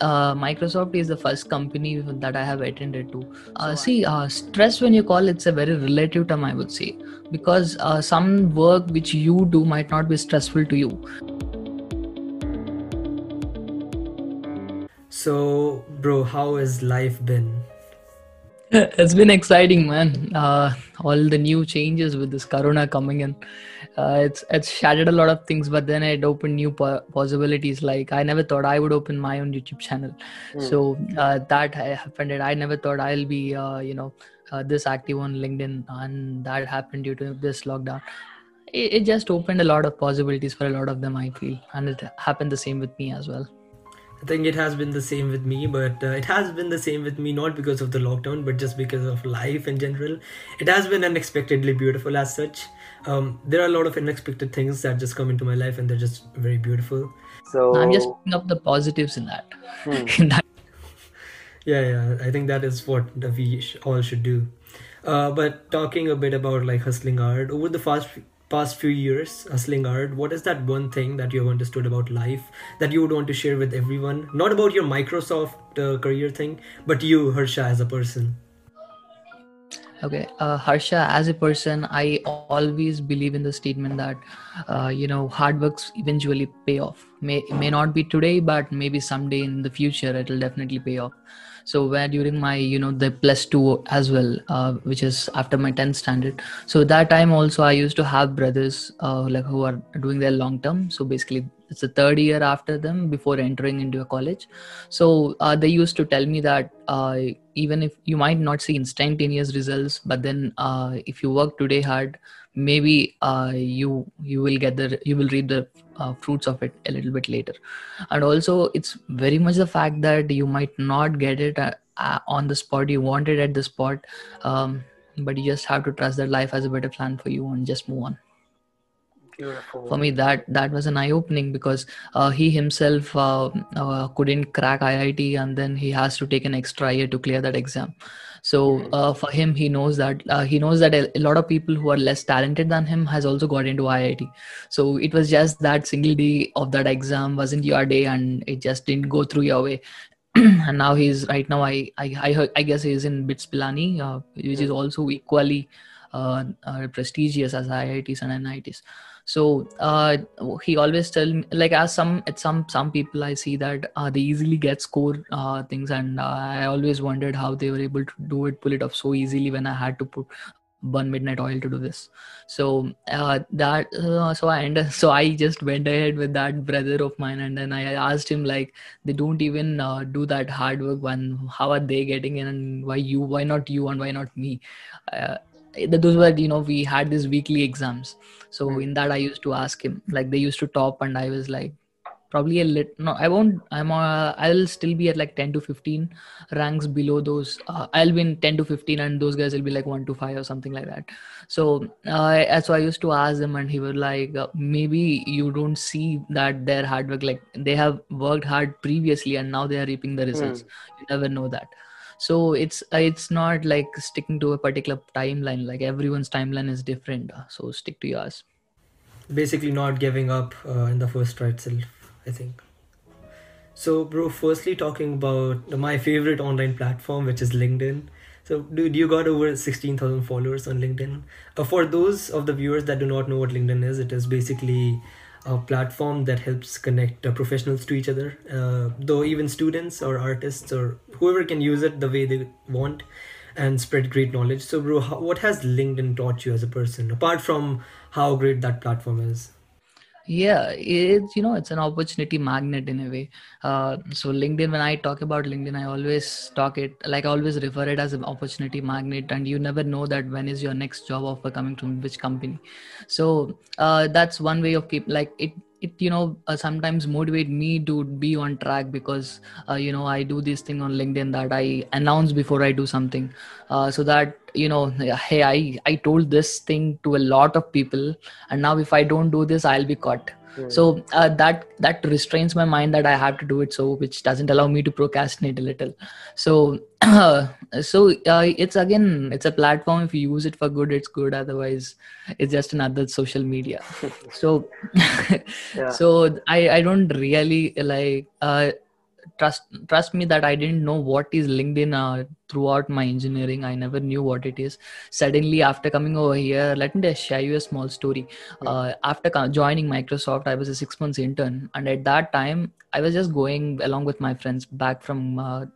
uh, Microsoft is the first company that I have attended to. Uh, see, uh, stress when you call it's a very relative term, I would say, because uh, some work which you do might not be stressful to you. So, bro, how has life been? it's been exciting, man. Uh, all the new changes with this Corona coming in uh, it's it's shattered a lot of things but then it opened new po- possibilities like i never thought i would open my own youtube channel mm. so uh, that happened i never thought i'll be uh, you know uh, this active on linkedin and that happened due to this lockdown it, it just opened a lot of possibilities for a lot of them i feel and it happened the same with me as well I think it has been the same with me, but uh, it has been the same with me not because of the lockdown, but just because of life in general. It has been unexpectedly beautiful as such. Um, there are a lot of unexpected things that just come into my life, and they're just very beautiful. So I'm just picking up the positives in that. Hmm. in that. Yeah, yeah. I think that is what we all should do. Uh, but talking a bit about like hustling art over the past past few years hustling art what is that one thing that you have understood about life that you would want to share with everyone not about your microsoft uh, career thing but you harsha as a person okay. Uh, harsha as a person i always believe in the statement that uh, you know hard works eventually pay off. May may not be today but maybe someday in the future it will definitely pay off so where during my you know the plus two as well uh, which is after my 10th standard. So that time also i used to have brothers uh, like who are doing their long term. So basically it's the third year after them before entering into a college. So uh, they used to tell me that uh, even if you might not see instantaneous results but then uh, if you work today hard maybe uh, you you will get the you will reap the uh, fruits of it a little bit later. And also it's very much the fact that you might not get it uh, uh, on the spot. You want it at the spot um, but you just have to trust that life has a better plan for you and just move on Beautiful. for me that that was an eye opening because uh, he himself uh, uh, couldn't crack iit and then he has to take an extra year to clear that exam so hmm. uh, for him he knows that uh, he knows that a, a, lot of people who are less talented than him has also got into iit so it was just that single day of that exam wasn't your day and it just didn't go through your way and now he's right now i i i, I guess he's in bits pilani uh, which is hmm. also equally uh, uh, prestigious as iits and nits so uh, he always tell me like as some at some some people i see that uh, they easily get score uh, things and uh, i always wondered how they were able to do it pull it off so easily when i had to put burn midnight oil to do this. So uh, that uh, so i ended, so i just went ahead with that brother of mine and then i asked him like they don't even do that hard work when how are they getting in and why you why not you and why not me? Those were you know we had these weekly exams so mm. in that i used to ask him like they used to top and i was like probably a lit no i won't i'm uh, i'll still be at like 10 to 15 ranks below those uh, i'll be in 10 to 15 and those guys will be like 1 to 5 or something like that so uh, so i used to ask them and he was like uh, maybe you don't see that their hard work like they have worked hard previously and now they are reaping the results mm. you never know that so it's it's not like sticking to a particular timeline like everyone's timeline is different. So stick to yours. Basically not giving up uh, in the first try itself i think. So bro firstly talking about my favorite online platform which is linkedin. So dude you got over 16000 followers on linkedin. Uh, for those of the viewers that do not know what linkedin is it is basically a platform that helps connect uh, professionals to each other. Uh, though even students or artists or whoever can use it the way they want and spread great knowledge. So bro how, what has linkedin taught you as a person apart from how great that platform is yeah it's you know it's an opportunity magnet in a way. Uh, so linkedin when i talk about linkedin i always talk it like i always refer it as an opportunity magnet and you never know that when is your next job offer coming from which company. So uh, that's one way of keep like it it you know uh, sometimes motivate me to be on track because uh, you know i do this thing on linkedin that i announce before i do something. Uh, so that you know hey i i told this thing to a lot of people and now if i don't do this i'll be caught mm. so uh, that that restrains my mind that i have to do it so which doesn't allow me to procrastinate a little so so uh, it's again it's a platform if you use it for good it's good otherwise it's just another social media so yeah. so i i don't really like uh, trust trust me that i didn't know what is linkedin uh, throughout my engineering. I never knew what it is. Suddenly after coming over here let me just share you a small story. Uh, after joining microsoft i was a six months intern. And at that time i was just going along with my friends back from uh,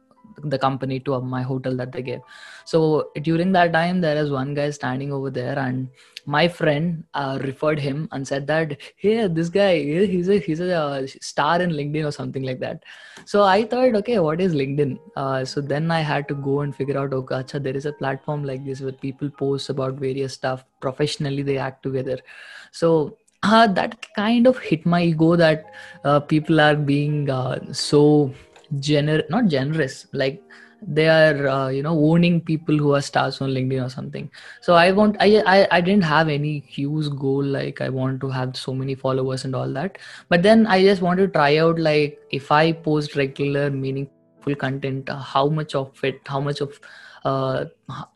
the company to my hotel that they gave. So during that time there is one guy standing over there and my friend uh, referred him and said that hey this guy he's a he's a uh, star in linkedin or something like that. So i thought okay what is linkedin? Uh, so then i had to go and figure out okay acha, there is a platform like this where people post about various stuff professionally they act together. So uh, that kind of hit my ego that uh, people are being uh, so gener not generous like they are uh, you know owning people who are stars on linkedin or something. So i want I, I i didn't have any huge goal like i want to have so many followers and all that. But then i just want to try out like if i post regular meaningful content uh, how much of it how much of uh,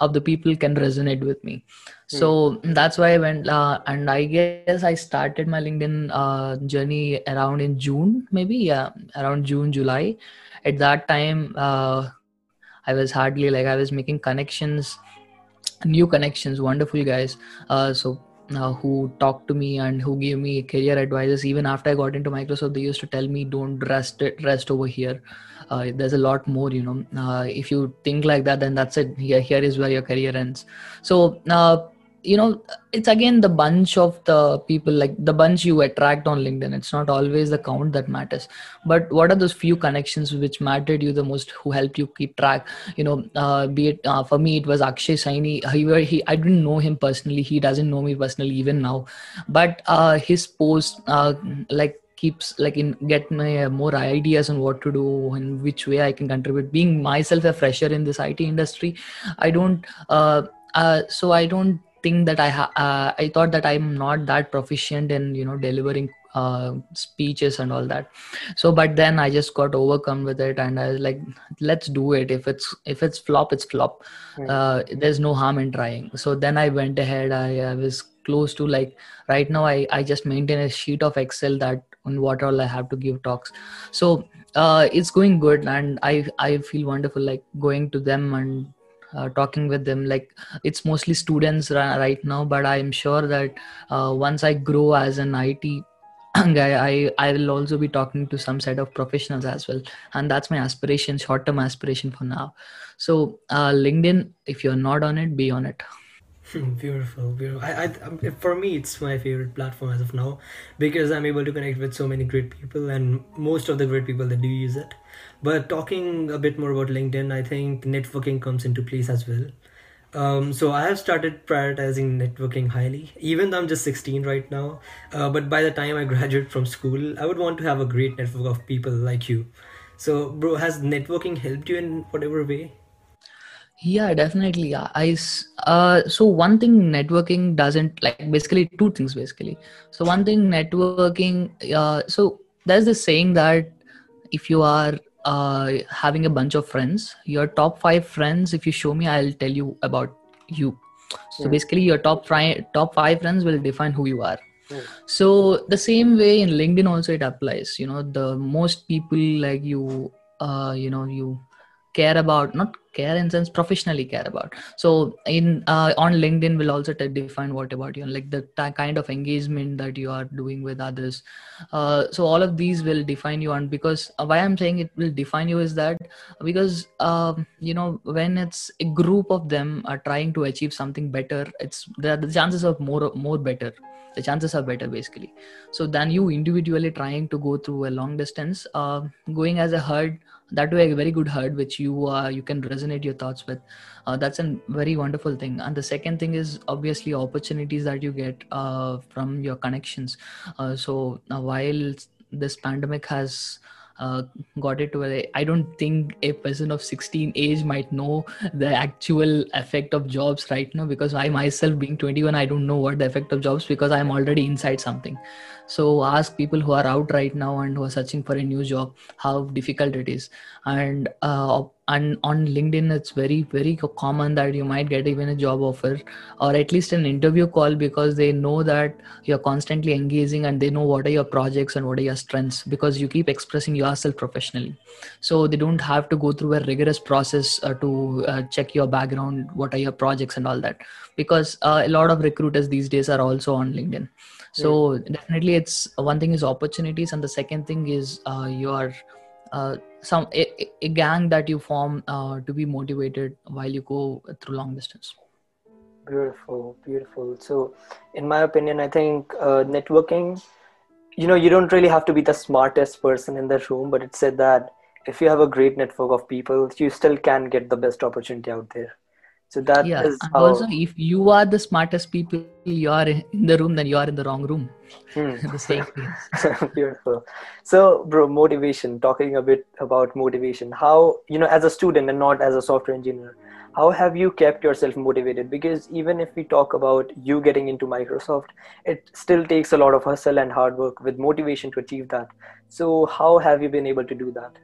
of the people can resonate with me. So mm. that's why i went uh, and i guess i started my linkedin uh, journey around in june maybe yeah around june july. At that time uh, i was hardly like i was making connections new connections wonderful guys. Uh, so uh, who talked to me and who gave me career advices. Even after i got into microsoft they used to tell me don't rest rest over here. Uh, there's a lot more you know. Uh, if you think like that then that's it. Here here is where your career ends. So uh, you know it's again the bunch of the people like the bunch you attract on linkedin. It's not always the count that matters. But what are those few connections which mattered you the most who helped you keep track? You know uh, be it uh, for me it was akshay saini. He, he i didn't know him personally. He doesn't know me personally even now. But uh, his post uh, like keeps like in get my uh, more ideas on what to do and which way i can contribute. Being myself a fresher in this it industry i don't uh, uh, so i don't think that I ha- uh, I thought that I'm not that proficient in you know delivering uh, speeches and all that. So, but then I just got overcome with it, and I was like, let's do it. If it's if it's flop, it's flop. Uh, there's no harm in trying. So then I went ahead. I, I was close to like right now. I I just maintain a sheet of Excel that on what all I have to give talks. So uh, it's going good, and I I feel wonderful like going to them and uh, talking with them. Like it's mostly students right now but i'm sure that uh, once i grow as an it guy i i will also be talking to some set of professionals as well. And that's my aspiration short term aspiration for now. So uh, linkedin if you're not on it be on it beautiful, beautiful. I, I, for me, it's my favorite platform as of now because I'm able to connect with so many great people, and most of the great people that do use it. But talking a bit more about LinkedIn, I think networking comes into place as well. Um, so I have started prioritizing networking highly, even though I'm just 16 right now. Uh, but by the time I graduate from school, I would want to have a great network of people like you. So, bro, has networking helped you in whatever way? Yeah, definitely. Yeah, I uh, so one thing networking doesn't like basically two things basically. So one thing networking. Uh, so there's this saying that if you are uh, having a bunch of friends, your top five friends, if you show me, I'll tell you about you. So yeah. basically, your top five top five friends will define who you are. Yeah. So the same way in LinkedIn also it applies. You know, the most people like you, uh, you know, you care about not care in sense professionally care about. So in uh, on linkedin will also define what about you like the t- kind of engagement that you are doing with others. Uh, so all of these will define you and because uh, why i'm saying it will define you is that because um, you know when it's a group of them are trying to achieve something better it's the, the chances of more more better. The chances are better basically. So than you individually trying to go through a long distance uh, going as a herd that way a very good herd which you uh, you can resonate your thoughts with. Uh, that's a very wonderful thing. And the second thing is obviously opportunities that you get uh, from your connections. Uh, so while this pandemic has uh, got it where I don't think a person of 16 age might know the actual effect of jobs right now because I myself being 21 I don't know what the effect of jobs because I'm already inside something. So ask people who are out right now and who are searching for a new job how difficult it is. And uh, and on linkedin it's very very common that you might get even a job offer or at least an interview call because they know that you're constantly engaging and they know what are your projects and what are your strengths because you keep expressing yourself professionally so they don't have to go through a rigorous process uh, to uh, check your background what are your projects and all that because uh, a lot of recruiters these days are also on linkedin so yeah. definitely it's one thing is opportunities and the second thing is uh, your uh, some a, a, gang that you form uh, to be motivated while you go through long distance. Beautiful beautiful. So in my opinion i think uh, networking you know you don't really have to be the smartest person in the room but it said that if you have a great network of people you still can get the best opportunity out there so that yeah, is and how... also if you are the smartest people you are in the room then you are in the wrong room. Hmm. the same beautiful. So bro motivation talking a bit about motivation. How you know as a student and not as a software engineer how have you kept yourself motivated? Because even if we talk about you getting into microsoft it still takes a lot of hustle and hard work with motivation to achieve that. So how have you been able to do that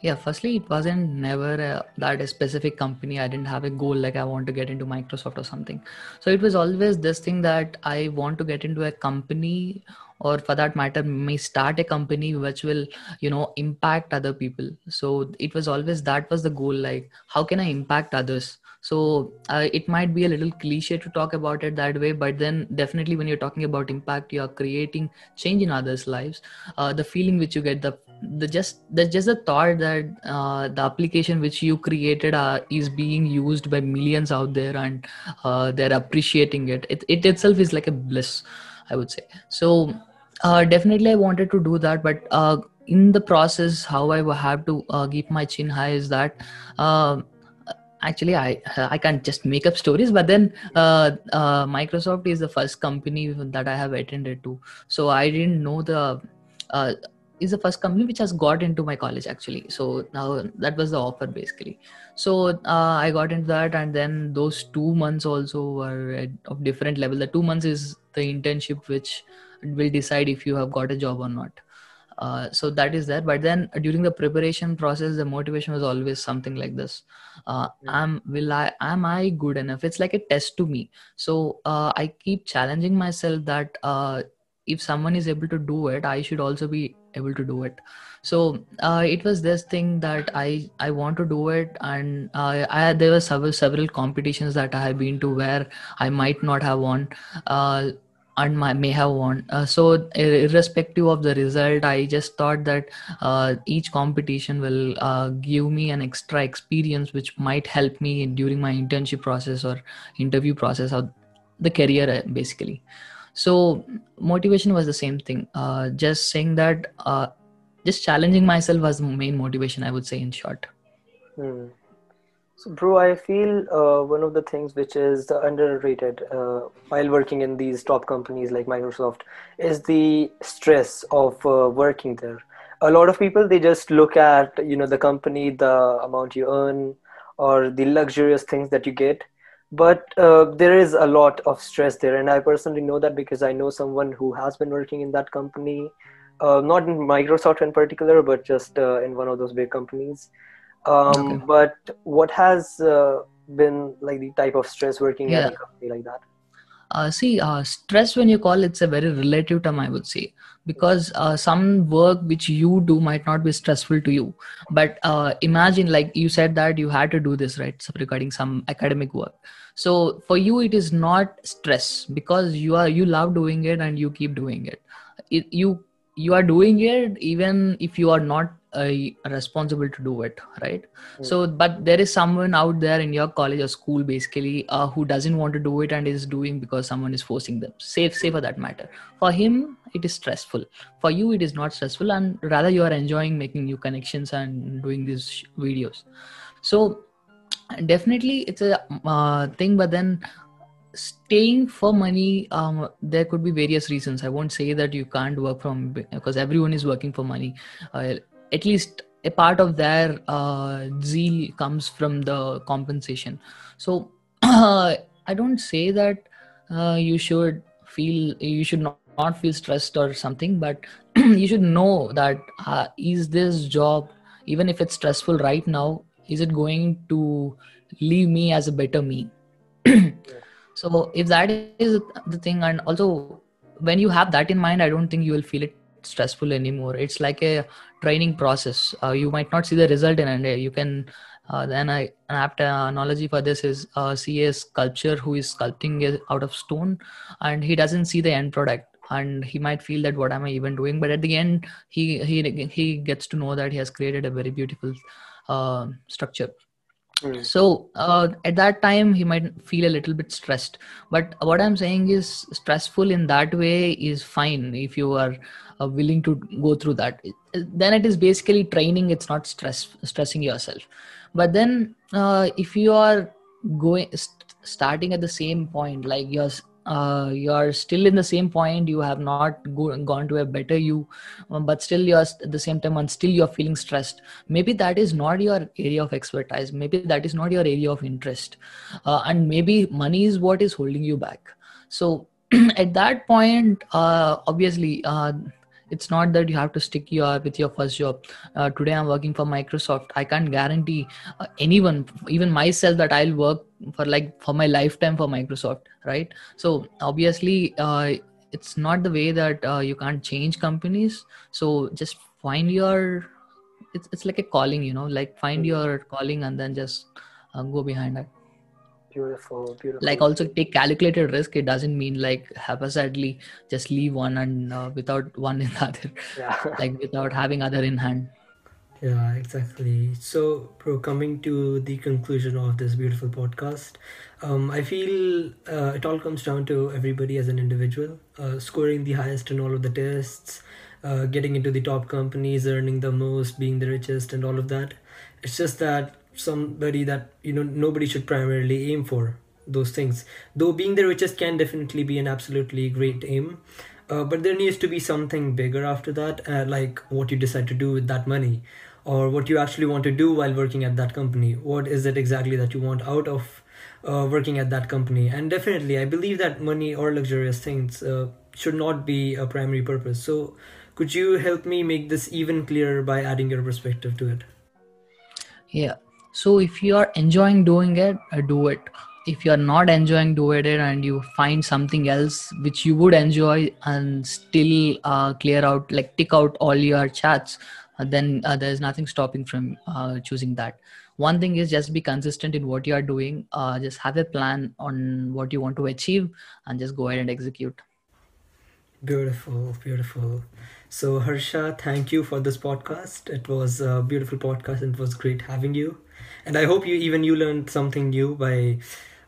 yeah firstly it wasn't never a, that a specific company i didn't have a goal like i want to get into microsoft or something. So it was always this thing that i want to get into a company or for that matter may start a company which will you know impact other people. So it was always that was the goal like how can i impact others? So uh, it might be a little cliche to talk about it that way but then definitely when you're talking about impact you are creating change in others lives. Uh, the feeling which you get the the just the just the thought that uh, the application which you created uh, is being used by millions out there and uh, they're appreciating it. it it itself is like a bliss i would say. So uh, definitely i wanted to do that but uh, in the process how i have to uh, keep my chin high is that actually i i can't just make up stories but then uh, uh, microsoft is the first company that i have attended to. So i didn't know the uh, is the first company which has got into my college actually. So now that was the offer basically. So uh, i got into that and then those two months also were of different level. The two months is the internship which will decide if you have got a job or not. Uh, so that is there. But then during the preparation process the motivation was always something like this. Uh, am will i am i good enough? It's like a test to me. So uh, i keep challenging myself that uh, if someone is able to do it i should also be able to do it. So uh, it was this thing that i i want to do it. And uh, I, there were several several competitions that i have been to where i might not have won. Uh, and my, may have won. Uh, so irrespective of the result i just thought that uh, each competition will uh, give me an extra experience which might help me during my internship process or interview process or the career uh, basically. So motivation was the same thing. Uh, just saying that uh, just challenging myself was the main motivation i would say in short. Hmm. So bro i feel uh, one of the things which is underrated uh, while working in these top companies like microsoft is the stress of uh, working there. A lot of people they just look at you know the company the amount you earn or the luxurious things that you get. But uh, there is a lot of stress there. And i personally know that because i know someone who has been working in that company uh, not in microsoft in particular but just uh, in one of those big companies um, okay. but what has uh, been like the type of stress working yeah. at a company like that? Uh, see uh, stress when you call it's a very relative term i would say. Because uh, some work which you do might not be stressful to you. But uh, imagine like you said that you had to do this right so regarding some academic work. So for you it is not stress because you are you love doing it and you keep doing it, it you you are doing it even if you are not uh, responsible to do it right? Mm. so but there is someone out there in your college or school basically uh, who doesn't want to do it and is doing because someone is forcing them. Safe say for that matter. For him it is stressful. For you it is not stressful and rather you are enjoying making new connections and doing these videos. So definitely it's a uh, thing but then staying for money um, there could be various reasons. I won't say that you can't work from because everyone is working for money. Uh, at least a part of their uh, zeal comes from the compensation. So uh, i don't say that uh, you should feel you should not, not feel stressed or something but you should know that uh, is this job even if it's stressful right now is it going to leave me as a better me so if that is the thing and also when you have that in mind i don't think you will feel it stressful anymore. It's like a training process. Uh, you might not see the result in a day. You can uh, then I, an apt analogy for this is uh, see a sculpture who is sculpting out of stone and he doesn't see the end product. And he might feel that what am i even doing? But at the end he he he gets to know that he has created a very beautiful uh, structure Mm. So uh, at that time, he might feel a little bit stressed. But what I'm saying is, stressful in that way is fine if you are uh, willing to go through that. Then it is basically training. It's not stress stressing yourself. But then uh, if you are going st- starting at the same point, like you're uh, you're still in the same point. You have not go, gone to a better you um, but still you're at the same time and still you're feeling stressed. Maybe that is not your area of expertise. Maybe that is not your area of interest. Uh, and maybe money is what is holding you back. So at that point uh, obviously uh, it's not that you have to stick your with your first job. Uh, today i'm working for microsoft. I can't guarantee uh, anyone even myself that i'll work for like for my lifetime for microsoft right? So obviously uh, it's not the way that uh, you can't change companies. So just find your it's, it's like a calling you know like find your calling and then just uh, go behind it beautiful beautiful. Like also take calculated risk. It doesn't mean like haphazardly just leave one and uh, without one in the other. Yeah. like without having other in hand. Yeah exactly. So bro coming to the conclusion of this beautiful podcast um, i feel uh, it all comes down to everybody as an individual uh, scoring the highest in all of the tests uh, getting into the top companies earning the most being the richest and all of that. It's just that somebody that you know nobody should primarily aim for those things. Though being the richest can definitely be an absolutely great aim uh, but there needs to be something bigger after that uh, like what you decide to do with that money or what you actually want to do while working at that company. What is it exactly that you want out of uh, working at that company? And definitely i believe that money or luxurious things uh, should not be a primary purpose. So could you help me make this even clearer by adding your perspective to it? Yeah so if you are enjoying doing it uh, do it. If you are not enjoying doing it and you find something else which you would enjoy and still uh, clear out like tick out all your chats uh, then uh, there's nothing stopping from uh, choosing that. One thing is just be consistent in what you are doing uh, just have a plan on what you want to achieve and just go ahead and execute. Beautiful beautiful so harsha thank you for this podcast. It was a beautiful podcast and it was great having you. And i hope you even you learned something new by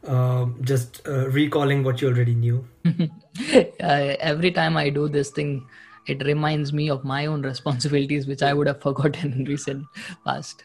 uh, just uh, recalling what you already knew. Every time i do this thing it reminds me of my own responsibilities which i would have forgotten in recent past